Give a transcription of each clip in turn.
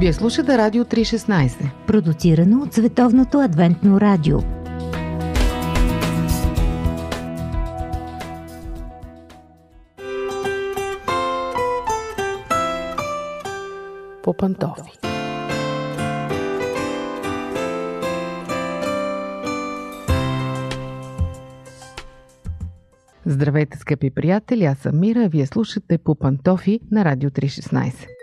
Вие слушате Радио 316, продуцирано от Световното адвентно радио. По пантофи. Здравейте, скъпи приятели, аз съм Мира, вие слушате по пантофи на Радио 316.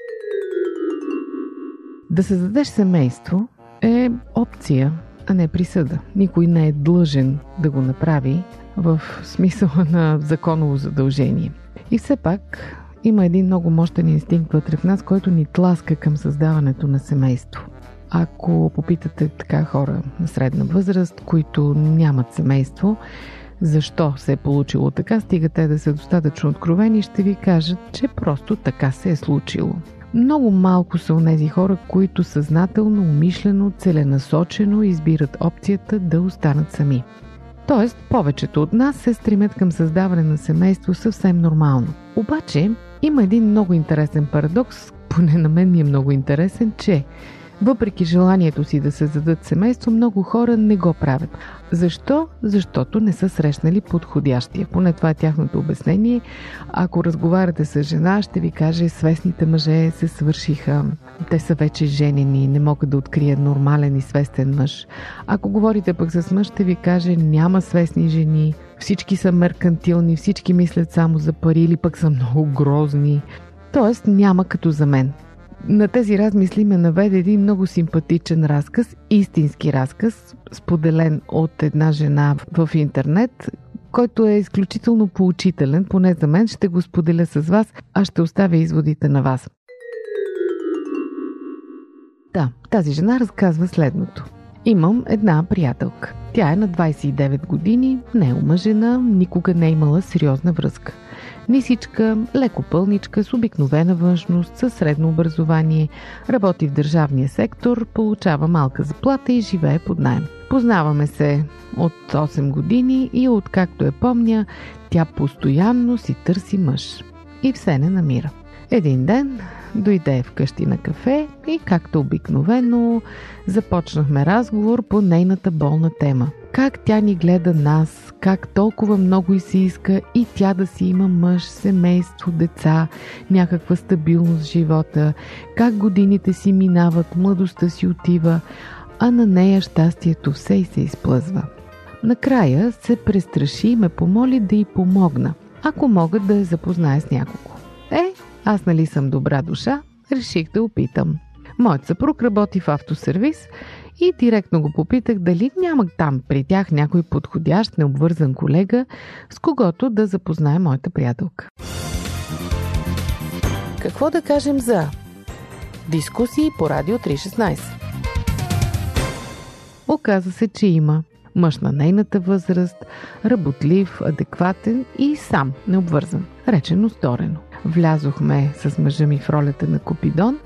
Да създадеш семейство е опция, а не присъда. Никой не е длъжен да го направи в смисъла на законово задължение. И все пак има един много мощен инстинкт вътре в нас, който ни тласка към създаването на семейство. Ако попитате така хора на средна възраст, които нямат семейство, защо се е получило така, стига те да са достатъчно откровени, ще ви кажат, че просто така се е случило. Много малко са онези хора, които съзнателно, умишлено, целенасочено избират опцията да останат сами. Тоест, повечето от нас се стремят към създаване на семейство съвсем нормално. Обаче, има един много интересен парадокс, поне на мен ми е много интересен, че въпреки желанието си да създадат семейство, много хора не го правят. Защо? Защото не са срещнали подходящия. Поне това е тяхното обяснение. Ако разговаряте с жена, ще ви каже, свестните мъже се свършиха. Те са вече женени, не могат да открият нормален и свестен мъж. Ако говорите пък с мъж, ще ви каже, няма свестни жени, всички са меркантилни, всички мислят само за пари или пък са много грозни. Тоест няма като за мен на тези размисли ме наведе един много симпатичен разказ, истински разказ, споделен от една жена в интернет, който е изключително поучителен, поне за мен. Ще го споделя с вас, а ще оставя изводите на вас. Да, тази жена разказва следното. Имам една приятелка. Тя е на 29 години, не е омъжена, никога не е имала сериозна връзка. Нисичка, леко пълничка, с обикновена външност, със средно образование, работи в държавния сектор, получава малка заплата и живее под найем. Познаваме се от 8 години и откакто я помня, тя постоянно си търси мъж. И все не намира. Един ден дойде вкъщи на кафе и, както обикновено, започнахме разговор по нейната болна тема. Как тя ни гледа нас, как толкова много и се иска и тя да си има мъж, семейство, деца, някаква стабилност в живота, как годините си минават, младостта си отива, а на нея щастието все и се изплъзва. Накрая се престраши и ме помоли да й помогна, ако мога да я запознае с някого. Е, аз нали съм добра душа, реших да опитам. Моят съпруг работи в автосервис и директно го попитах дали няма там при тях някой подходящ, необвързан колега, с когото да запознае моята приятелка. Какво да кажем за дискусии по Радио 316? Оказа се, че има мъж на нейната възраст, работлив, адекватен и сам необвързан. Речено сторено. Влязохме с мъжа ми в ролята на Купидон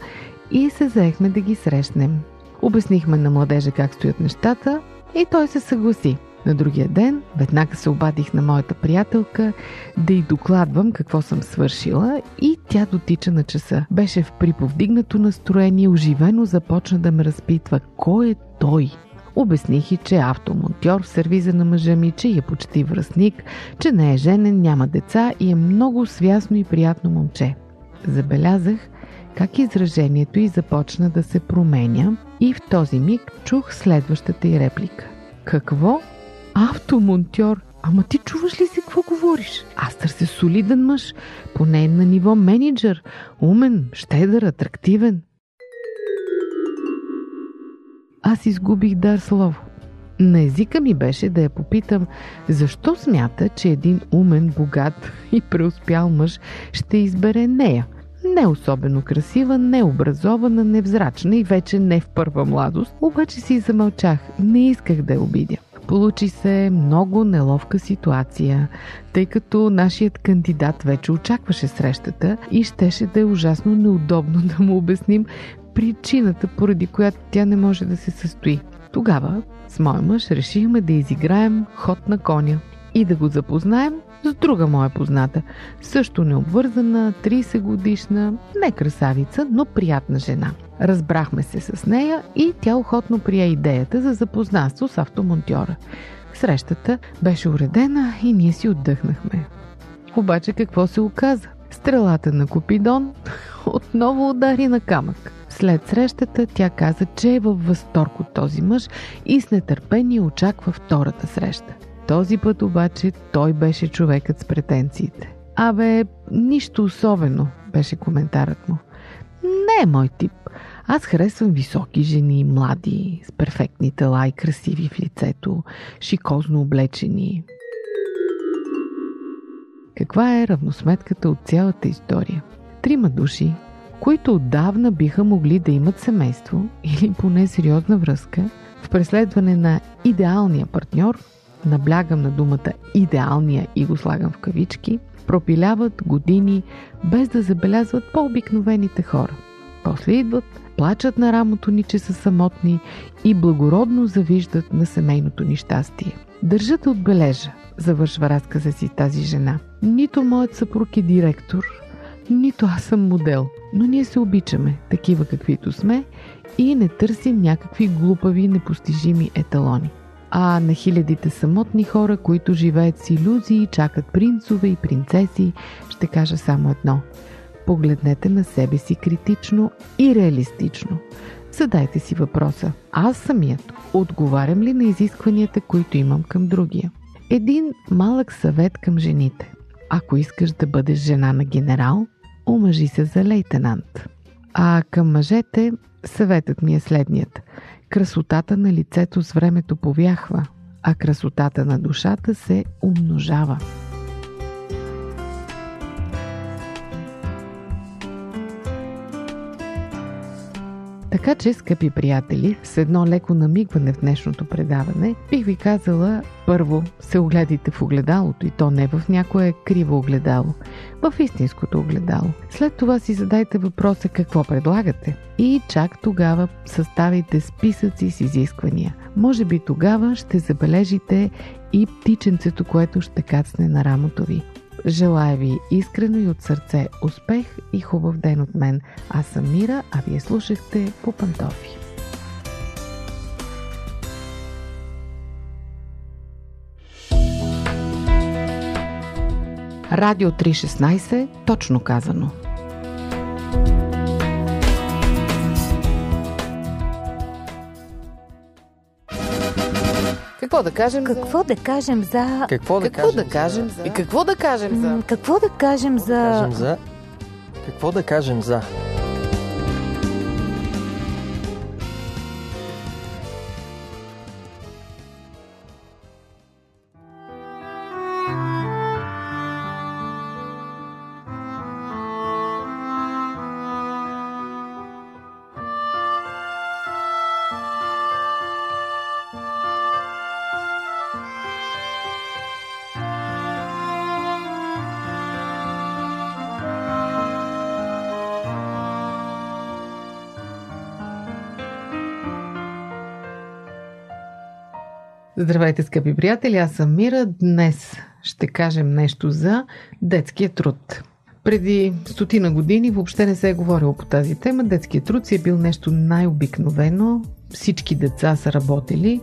и се заехме да ги срещнем. Обяснихме на младежа как стоят нещата и той се съгласи. На другия ден веднага се обадих на моята приятелка да й докладвам какво съм свършила и тя дотича на часа. Беше в приповдигнато настроение, оживено започна да ме разпитва кой е той. Обясних и, че е автомонтьор в сервиза на мъжа ми, че е почти връзник, че не е женен, няма деца и е много свясно и приятно момче. Забелязах как изражението й започна да се променя и в този миг чух следващата й реплика. Какво? Автомонтьор? Ама ти чуваш ли си какво говориш? Аз търся солиден мъж, поне на ниво менеджер, умен, щедър, атрактивен. Аз изгубих дар слово. На езика ми беше да я попитам защо смята, че един умен, богат и преуспял мъж ще избере нея. Не особено красива, необразована, невзрачна и вече не в първа младост, обаче си замълчах, не исках да я обидя. Получи се много неловка ситуация, тъй като нашият кандидат вече очакваше срещата и щеше да е ужасно неудобно да му обясним причината, поради която тя не може да се състои. Тогава с моя мъж решихме да изиграем ход на коня и да го запознаем с друга моя позната, също необвързана, 30 годишна, не красавица, но приятна жена. Разбрахме се с нея и тя охотно прия идеята за запознанство с автомонтьора. Срещата беше уредена и ние си отдъхнахме. Обаче какво се оказа? Стрелата на Купидон отново удари на камък. След срещата тя каза, че е във възторг от този мъж и с нетърпение очаква втората среща. Този път обаче той беше човекът с претенциите. Абе, нищо особено, беше коментарът му. Не е мой тип. Аз харесвам високи жени, млади, с перфектни тела и красиви в лицето, шикозно облечени. Каква е равносметката от цялата история? Трима души, които отдавна биха могли да имат семейство или поне сериозна връзка, в преследване на идеалния партньор, наблягам на думата идеалния и го слагам в кавички, пропиляват години без да забелязват по-обикновените хора. После идват, плачат на рамото ни, че са самотни и благородно завиждат на семейното ни щастие. Държа да отбележа, завършва разказа си тази жена. Нито моят съпруг е директор, нито аз съм модел, но ние се обичаме, такива каквито сме и не търсим някакви глупави, непостижими еталони. А на хилядите самотни хора, които живеят с иллюзии, чакат принцове и принцеси, ще кажа само едно. Погледнете на себе си критично и реалистично. Задайте си въпроса. Аз самият отговарям ли на изискванията, които имам към другия? Един малък съвет към жените. Ако искаш да бъдеш жена на генерал, омъжи се за лейтенант. А към мъжете съветът ми е следният. Красотата на лицето с времето повяхва, а красотата на душата се умножава. Така че, скъпи приятели, с едно леко намигване в днешното предаване, бих ви казала, първо се огледайте в огледалото и то не в някое криво огледало, в истинското огледало. След това си задайте въпроса какво предлагате и чак тогава съставите списъци с изисквания. Може би тогава ще забележите и птиченцето, което ще кацне на рамото ви. Желая ви искрено и от сърце успех и хубав ден от мен. Аз съм Мира, а вие слушахте по пантофи. Радио 316, точно казано. Какво да кажем Какво да кажем за... Какво да Какво кажем да кажем за... И какво да кажем за... Какво да кажем за... Кажем за... Какво да кажем за... Здравейте, скъпи приятели, аз съм Мира. Днес ще кажем нещо за детския труд. Преди стотина години въобще не се е говорило по тази тема. Детският труд си е бил нещо най-обикновено. Всички деца са работили.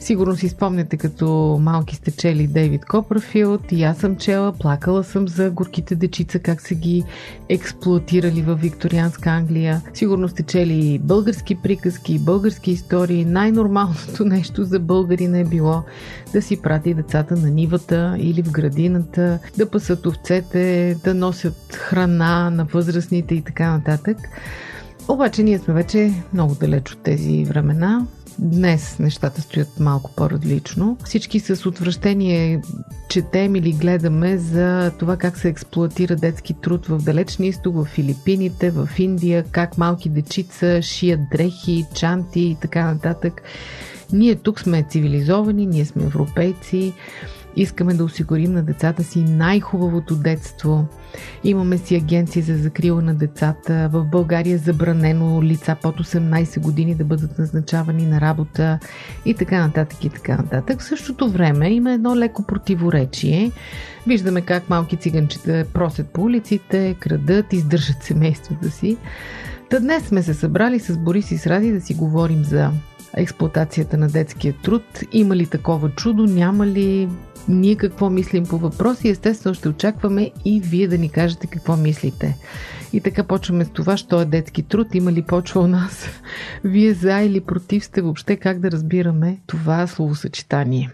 Сигурно си спомняте, като малки сте чели Дейвид Копърфилд и аз съм чела, плакала съм за горките дечица, как са ги експлуатирали в викторианска Англия. Сигурно сте чели български приказки, български истории. Най-нормалното нещо за българина е било да си прати децата на нивата или в градината, да пасат овцете, да носят храна на възрастните и така нататък. Обаче ние сме вече много далеч от тези времена. Днес нещата стоят малко по-различно. Всички с отвращение четем или гледаме за това как се експлуатира детски труд в далечния изток, в Филипините, в Индия, как малки дечица шият дрехи, чанти и така нататък. Ние тук сме цивилизовани, ние сме европейци, искаме да осигурим на децата си най-хубавото детство. Имаме си агенции за закрила на децата. В България е забранено лица под 18 години да бъдат назначавани на работа и така нататък и така нататък. В същото време има едно леко противоречие. Виждаме как малки циганчета просят по улиците, крадат, издържат семействата си. Та днес сме се събрали с Борис и с Ради да си говорим за експлуатацията на детския труд. Има ли такова чудо, няма ли? Ние какво мислим по въпроси? Естествено ще очакваме и вие да ни кажете какво мислите. И така почваме с това, що е детски труд, има ли почва у нас? Вие за или против сте въобще как да разбираме това словосъчетание?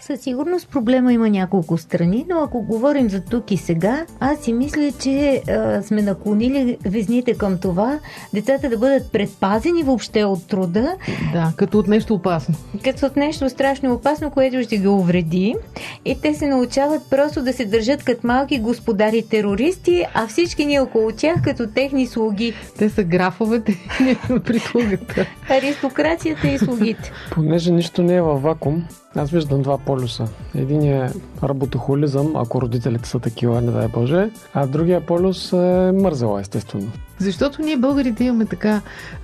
Със сигурност проблема има няколко страни, но ако говорим за тук и сега, аз си мисля, че а, сме наклонили везните към това децата да бъдат предпазени въобще от труда. Да, като от нещо опасно. Като от нещо страшно опасно, което ще ги увреди. И те се научават просто да се държат като малки господари терористи, а всички ние около тях като техни слуги. Те са графовете и прислугата. Аристокрацията и слугите. Понеже нищо не е във вакуум, аз виждам два полюса. Един е работохолизъм, ако родителите са такива, не дай Боже, а другия полюс е мързела, естествено. Защото ние българите имаме така,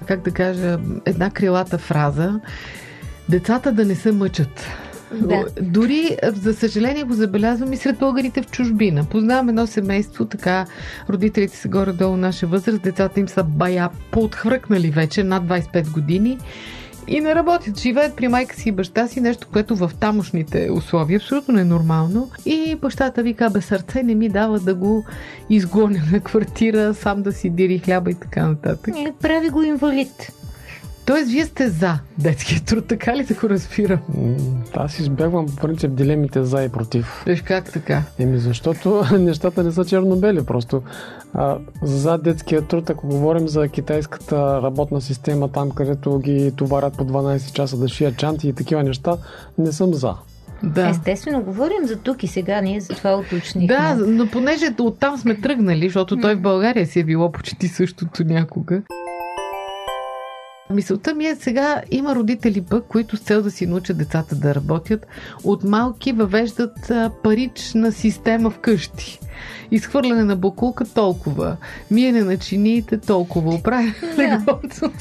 как да кажа, една крилата фраза децата да не се мъчат. Да. Дори, за съжаление, го забелязвам и сред българите в чужбина. Познавам едно семейство, така, родителите са горе-долу наша възраст, децата им са бая подхвъркнали вече, над 25 години и не работят. Живеят при майка си и баща си, нещо, което в тамошните условия е абсолютно ненормално. И бащата вика, без сърце не ми дава да го изгоня на квартира, сам да си дири хляба и така нататък. И прави го инвалид. Тоест, вие сте за детския труд, така ли да го разбирам? Аз избягвам по принцип дилемите за и против. Виж как така? Еми, защото нещата не са черно-бели. Просто а, за детския труд, ако говорим за китайската работна система, там където ги товарят по 12 часа да шият чанти и такива неща, не съм за. Да. Естествено, говорим за тук и сега, ние за това уточнихме. Да, но понеже оттам сме тръгнали, защото той в България си е било почти същото някога. Мисълта ми е сега има родители пък, които с цел да си научат децата да работят, от малки въвеждат парична система вкъщи. Изхвърляне на букулка толкова, миене на чиниите толкова, оправяне Да.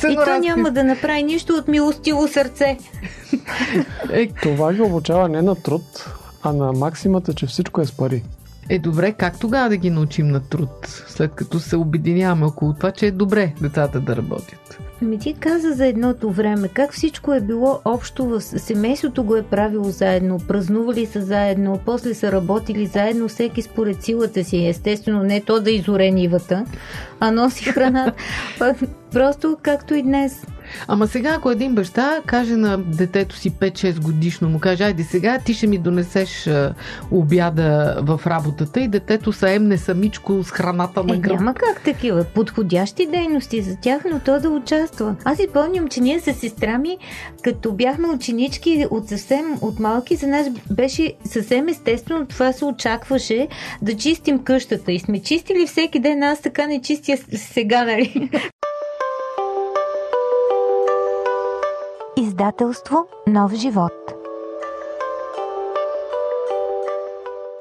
И то няма да направи нищо от милостиво сърце. Е, Това ги обучава не на труд, а на максимата, че всичко е с пари. е добре, как тогава да ги научим на труд, след като се обединяваме около това, че е добре децата да работят? Ами ти каза за едното време, как всичко е било общо, в семейството го е правило заедно, празнували са заедно, после са работили заедно, всеки според силата си. Естествено, не то да изоре нивата, а носи храна. Просто както и днес. Ама сега, ако един баща каже на детето си 5-6 годишно, му каже, айде сега ти ще ми донесеш а, обяда в работата и детето се емне самичко с храната на Е, гръб. няма как такива подходящи дейности за тях, но то да участва. Аз си помням, че ние с сестра ми, като бяхме ученички от съвсем от малки, за нас беше съвсем естествено, това се очакваше да чистим къщата. И сме чистили всеки ден, аз така не чистя сега, нали? Издателство Нов живот.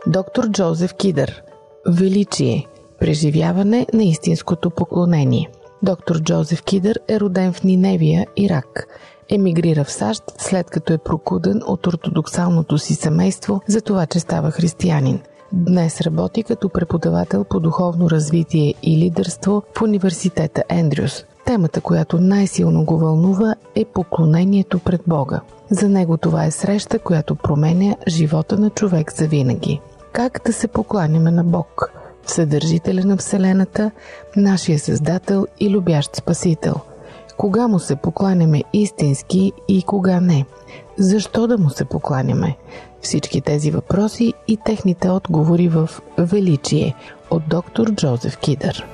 Доктор Джозеф Кидър. Величие. Преживяване на истинското поклонение. Доктор Джозеф Кидър е роден в Ниневия, Ирак. Емигрира в САЩ, след като е прокуден от ортодоксалното си семейство за това, че става християнин. Днес работи като преподавател по духовно развитие и лидерство в университета Ендрюс. Темата, която най-силно го вълнува, е поклонението пред Бога. За него това е среща, която променя живота на човек за винаги. Как да се покланяме на Бог? Вседържителя на Вселената, нашия Създател и любящ Спасител. Кога му се покланяме истински и кога не? Защо да му се покланяме? Всички тези въпроси и техните отговори в Величие от доктор Джозеф Кидър.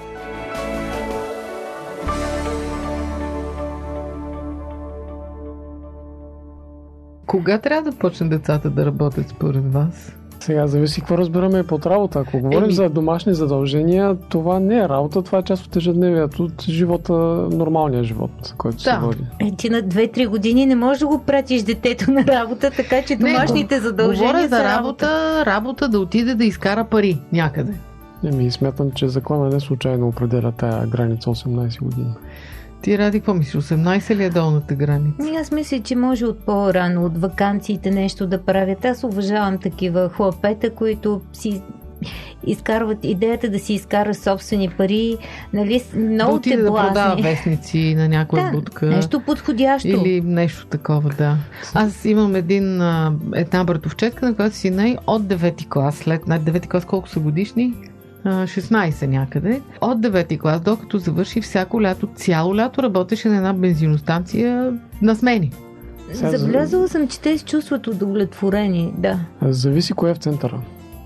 Кога трябва да почнат децата да работят според вас? Сега зависи какво разбираме под работа. Ако говорим Еми- за домашни задължения, това не е работа, това е част от ежедневието, от живота, нормалния живот, който се Да. води. Е, ти на 2-3 години не можеш да го пратиш детето на работа, така че домашните задължения Говоря за работа, работа да отиде да изкара пари някъде. Еми, смятам, че закона не случайно определя тая граница 18 години. Ти ради какво мислиш? 18 ли е долната граница? Ми, Аз мисля, че може от по-рано, от вакансиите нещо да правят. Аз уважавам такива хлапета, които си изкарват идеята да си изкара собствени пари, нали, много да те да продава блазни. вестници на някоя Да, будка. нещо подходящо. Или нещо такова, да. Аз имам един, една братовчетка, на която си най от 9-ти клас, след на 9-ти клас колко са годишни? А, 16 някъде. От 9-ти клас, докато завърши всяко лято, цяло лято работеше на една бензиностанция на смени. Забелязала съм, че те се чувстват удовлетворени, да. Зависи кое е в центъра.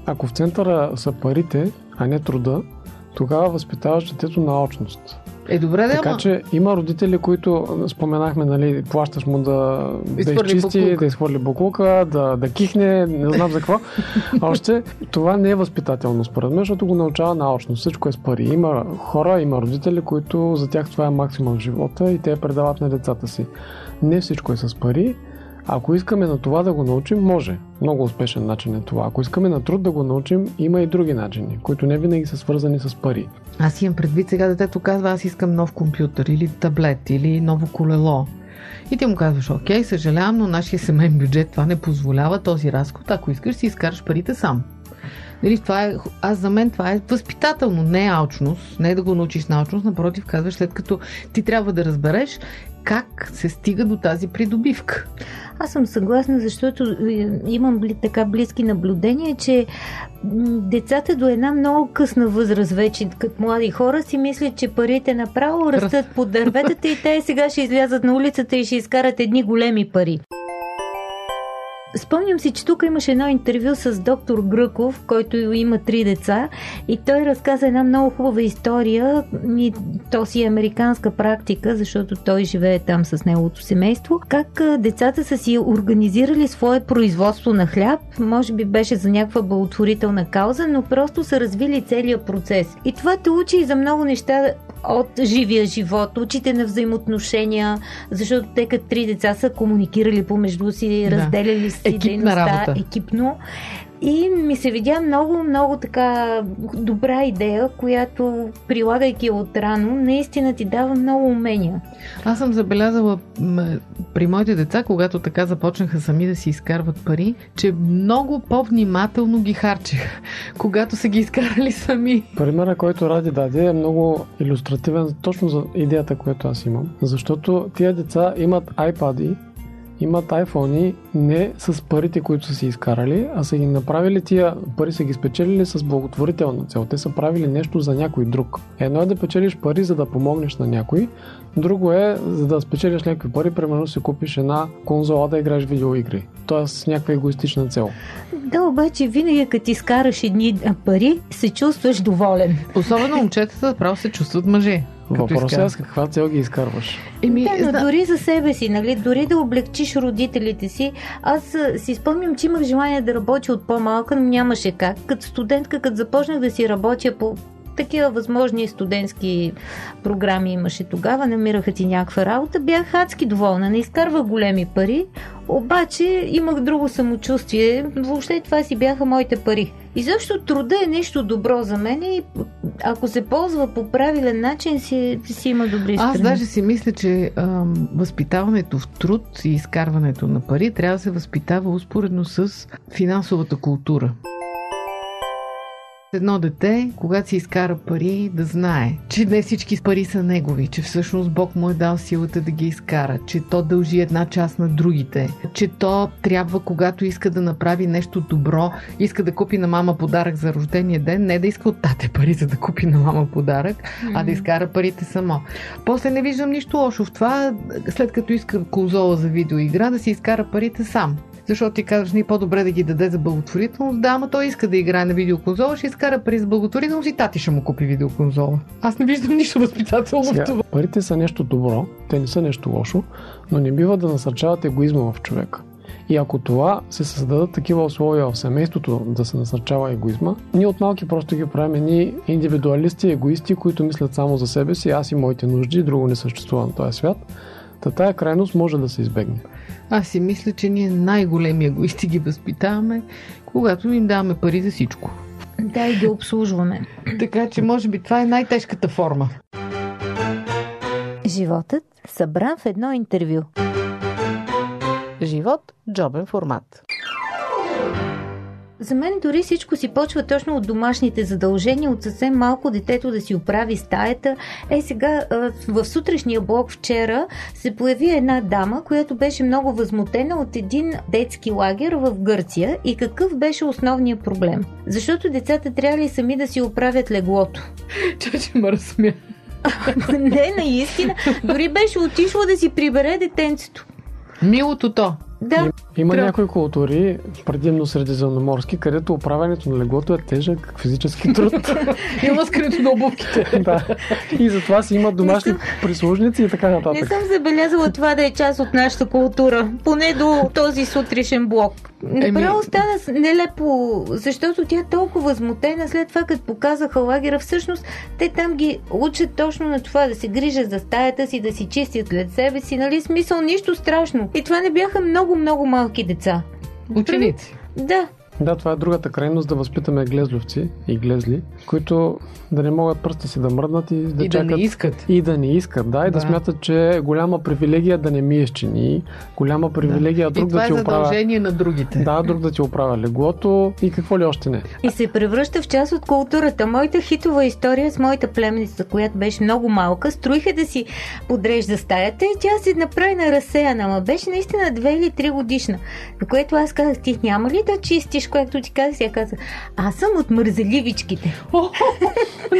Ако в центъра са парите, а не труда, тогава възпитаваш детето на очност. Е, добре, да, Така ама... че има родители, които споменахме, нали, плащаш му да, да изчисти, боклук. да изхвърли буклука, да, да кихне, не знам за какво. Още това не е възпитателно според мен, защото го научава наочно. Всичко е с пари. Има хора, има родители, които за тях това е максимум в живота и те предават на децата си. Не всичко е с пари. Ако искаме на това да го научим, може. Много успешен начин е това. Ако искаме на труд да го научим, има и други начини, които не винаги са свързани с пари. Аз имам предвид сега детето казва, аз искам нов компютър или таблет или ново колело. И ти му казваш, окей, съжалявам, но нашия семейен бюджет това не позволява този разход. Ако искаш, си изкараш парите сам. Нали, това е, аз за мен това е възпитателно, не е алчност, не е да го научиш на алчност, напротив, казваш, след като ти трябва да разбереш как се стига до тази придобивка. Аз съм съгласна, защото е, имам така близки наблюдения, че децата до една много късна възраст вече, като млади хора, си мислят, че парите направо растат под дърветата и те сега ще излязат на улицата и ще изкарат едни големи пари. Спомням си, че тук имаше едно интервю с доктор Гръков, който има три деца и той разказа една много хубава история и то си е американска практика, защото той живее там с неговото семейство. Как децата са си организирали свое производство на хляб, може би беше за някаква благотворителна кауза, но просто са развили целият процес. И това те учи и за много неща от живия живот, учите на взаимоотношения, защото те като три деца са комуникирали помежду си, Да. разделяли си Екипна дейността работа. екипно. И ми се видя много, много така добра идея, която прилагайки от рано, наистина ти дава много умения. Аз съм забелязала при моите деца, когато така започнаха сами да си изкарват пари, че много по-внимателно ги харчеха, когато са ги изкарали сами. Примера, който Ради даде е много иллюстративен точно за идеята, която аз имам. Защото тия деца имат iPad, имат iPhone не с парите, които са си изкарали, а са ги направили тия пари, са ги спечелили с благотворителна цел. Те са правили нещо за някой друг. Едно е да печелиш пари, за да помогнеш на някой, друго е за да спечелиш някакви пари, примерно си купиш една конзола да играеш видеоигри. Тоест с някаква егоистична цел. Да, обаче винаги като изкараш едни пари, се чувстваш доволен. Особено момчетата право се чувстват мъже. Въпросът е с каква цел ги изкарваш. Еми, Да, но зна- дори за себе си, нали? Дори да облегчиш родителите си. Аз си спомням, че имах желание да работя от по-малка, но нямаше как. Като студентка, като започнах да си работя по такива възможни студентски програми имаше тогава, намираха ти някаква работа, бях адски доволна, не изкарвах големи пари, обаче имах друго самочувствие, въобще това си бяха моите пари. И защо труда е нещо добро за мен и ако се ползва по правилен начин, си, си има добри Аз страни. даже си мисля, че ам, възпитаването в труд и изкарването на пари трябва да се възпитава успоредно с финансовата култура. Едно дете, когато си изкара пари, да знае, че не всички пари са негови, че всъщност Бог му е дал силата да ги изкара, че то дължи една част на другите, че то трябва, когато иска да направи нещо добро, иска да купи на мама подарък за рождения ден, не да иска от тате пари, за да купи на мама подарък, а да изкара парите само. После не виждам нищо лошо в това, след като иска конзола за видеоигра, да си изкара парите сам. Защото ти казваш, не по-добре да ги даде за благотворителност. Да, ама той иска да играе на видеоконзола, ще изкара пари за благотворителност и тати ще му купи видеоконзола. Аз не виждам нищо възпитателно в Сега, това. парите са нещо добро, те не са нещо лошо, но не бива да насърчават егоизма в човека. И ако това се създадат такива условия в семейството да се насърчава егоизма, ние от малки просто ги правим едни индивидуалисти, егоисти, които мислят само за себе си, аз и моите нужди, друго не съществува на този свят. Та тая крайност може да се избегне. Аз си мисля, че ние най-големи егоисти ги възпитаваме, когато им даваме пари за всичко. Да, и ги обслужваме. Така че, може би, това е най-тежката форма. Животът събран в едно интервю. Живот – джобен формат. За мен дори всичко си почва точно от домашните задължения, от съвсем малко детето да си оправи стаята. Е, сега в сутрешния блок вчера се появи една дама, която беше много възмутена от един детски лагер в Гърция. И какъв беше основният проблем? Защото децата трябва ли сами да си оправят леглото? Чачи ме разсмя. Не, наистина. Дори беше отишло да си прибере детенцето. Милото то. Да. Има Трябва- някои култури, предимно средиземноморски, където управянето на леглото е тежък физически труд. И лъскането на обувките. да. И затова си има домашни Не прислужници и така Не нататък. съм забелязала това да е част от нашата култура. Поне до този сутрешен блок. Направо стана с- нелепо, защото тя е толкова възмутена след това, като показаха лагера. Всъщност, те там ги учат точно на това, да се грижат за стаята си, да си чистят след себе си, нали? Смисъл, нищо страшно. И това не бяха много, много малки деца. Ученици. Да, Да, това е другата крайност да възпитаме глезловци и глезли, които да не могат пръста си да мръднат и да И да чакат. не искат. И да не искат, да, и да, Да. смятат, че е голяма привилегия да не миеш чини, голяма привилегия И друг това да е ти оправя. задължение на другите. Да, друг да ти оправя леглото и какво ли още не. И се превръща в част от културата. Моята хитова история с моята племенница, която беше много малка, строиха да си подрежда стаята и тя се направи на разсеяна, ама беше наистина две или три годишна. На което аз казах, ти няма ли да чистиш, което ти казах? Тя каза, аз съм от мързеливичките.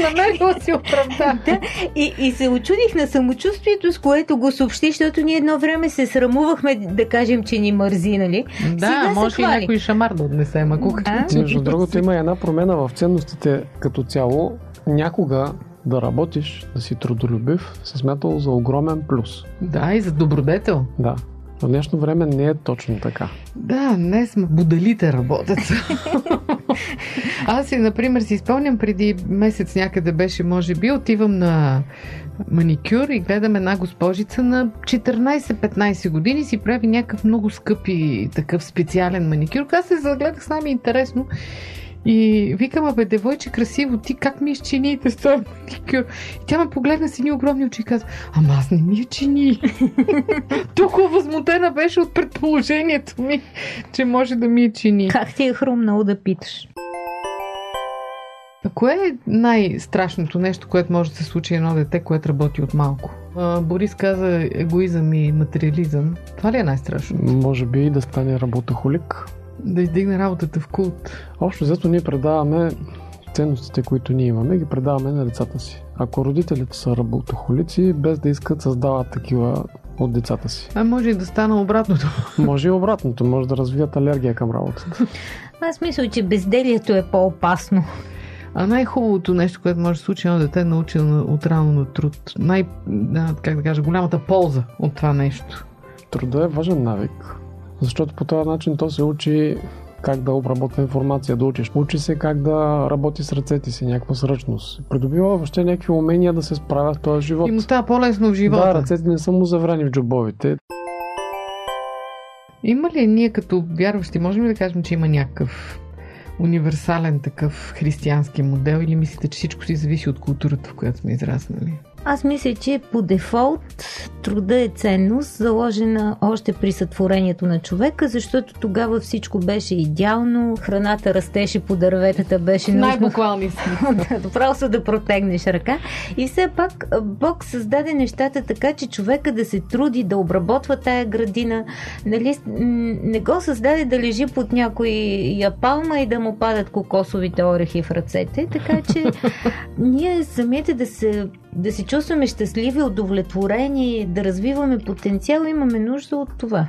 Намерила си оправда. Да, и, и се очудих на самочувствието, с което го съобщи, защото ние едно време се срамувахме да кажем, че ни мързи, нали? Да, Сега се може и някой шамар да отнесем, ако Между другото има една промена в ценностите като цяло. Някога да работиш, да си трудолюбив, се смятало за огромен плюс. Да, и за добродетел. Да. В днешно време не е точно така. Да, не сме будалите работят. Аз си, например, си спомням преди месец някъде беше, може би, отивам на маникюр и гледам една госпожица на 14-15 години си прави някакъв много скъп и такъв специален маникюр. Аз се загледах с нами интересно и викам, абе, девойче, красиво, ти как ми изчините с този маникюр? И тя ме погледна с едни огромни очи и каза, ама аз не ми я чини. Толкова възмутена беше от предположението ми, че може да ми я чини. Как ти е хрумнало да питаш? А Кое е най-страшното нещо, което може да се случи едно дете, което работи от малко? А, Борис каза егоизъм и материализъм. Това ли е най-страшно? Може би и да стане работохолик. Да издигне работата в култ. Общо взето ние предаваме ценностите, които ние имаме, ги предаваме на децата си. Ако родителите са работохолици, без да искат, създават такива от децата си. А може и да стана обратното. Може и обратното, може да развият алергия към работата. Аз мисля, че безделието е по-опасно. А най-хубавото нещо, което може да случи едно дете, е научено от рано на труд. Най, как да кажа, голямата полза от това нещо. Труда е важен навик, защото по този начин то се учи как да обработва информация, да учиш. Учи се как да работи с ръцете си, някаква сръчност. Придобива въобще някакви умения да се справя в този живот. И му става по-лесно в живота. Да, ръцете не са му заврани в джобовите. Има ли ние като вярващи, можем ли да кажем, че има някакъв универсален такъв християнски модел или мислите, че всичко си зависи от културата, в която сме израснали? Аз мисля, че по дефолт труда е ценност, заложена още при сътворението на човека, защото тогава всичко беше идеално, храната растеше по дърветата, беше Най-буквални да просто да протегнеш ръка. И все пак Бог създаде нещата така, че човека да се труди, да обработва тая градина. Нали, не го създаде да лежи под някой палма и да му падат кокосовите орехи в ръцете. Така че ние самите да се, да се чувстваме щастливи, удовлетворени, да развиваме потенциал, имаме нужда от това.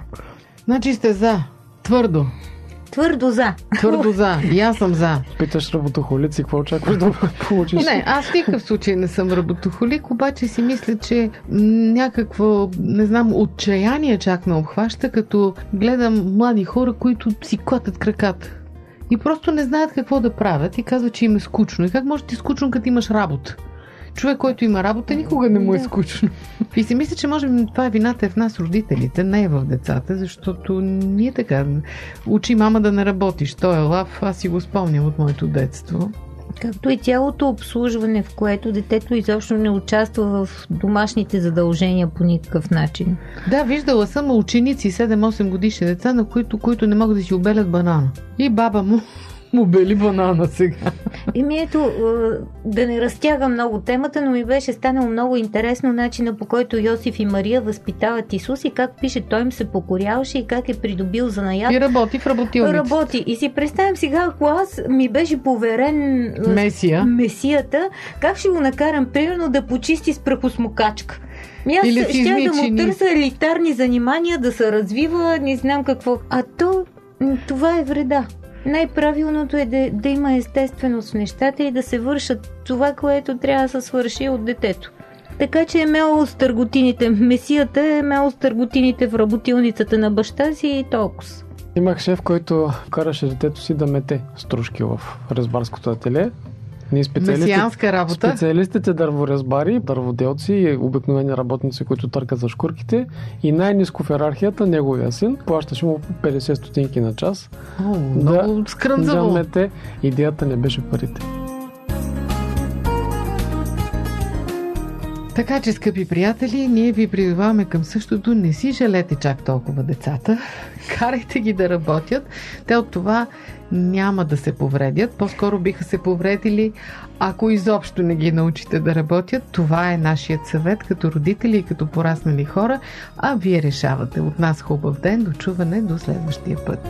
Значи сте за. Твърдо. Твърдо за. Твърдо за. И аз съм за. Питаш работохолици, какво очакваш да получиш? Не, аз в никакъв случай не съм работохолик, обаче си мисля, че някакво, не знам, отчаяние чак ме обхваща, като гледам млади хора, които си клатят краката. И просто не знаят какво да правят и казват, че им е скучно. И как може да ти е скучно, като имаш работа? Човек, който има работа, никога не му е скучно. И си мисля, че може би това е вината е в нас, родителите, не е в децата, защото ние така учи мама да не работиш. Той е лав, аз си го спомням от моето детство. Както и цялото обслужване, в което детето изобщо не участва в домашните задължения по никакъв начин. Да, виждала съм ученици 7-8 годишни деца, на които, които не могат да си обелят банана. И баба му му бели банана сега. И ми ето, да не разтяга много темата, но ми беше станало много интересно начина по който Йосиф и Мария възпитават Исус и как пише, той им се покоряваше и как е придобил занаят. И работи в работилницата. Работи. И си представям сега, ако аз ми беше поверен Месия. месията, как ще го накарам, примерно, да почисти с прахосмокачка? Ми аз Или ще да му търся елитарни занимания, да се развива, не знам какво. А то, това е вреда. Най-правилното е да, да има естественост в нещата и да се вършат това, което трябва да се свърши от детето. Така че е мело с търготините. Месията е мело с търготините в работилницата на баща си и толкова. Имах шеф, който караше детето си да мете стружки в резбарското ателие. Ние специалисти, Месианска работа. специалистите дърворезбари, дърводелци и обикновени работници, които търкат за шкурките и най-низко в иерархията неговия син плащаше му по 50 стотинки на час. О, много Да скръмзаво. мете. Идеята не беше парите. Така че, скъпи приятели, ние ви призоваваме към същото. Не си жалете чак толкова децата. Карайте ги да работят. Те от това няма да се повредят. По-скоро биха се повредили, ако изобщо не ги научите да работят. Това е нашият съвет като родители и като пораснали хора. А вие решавате. От нас хубав ден. До чуване до следващия път.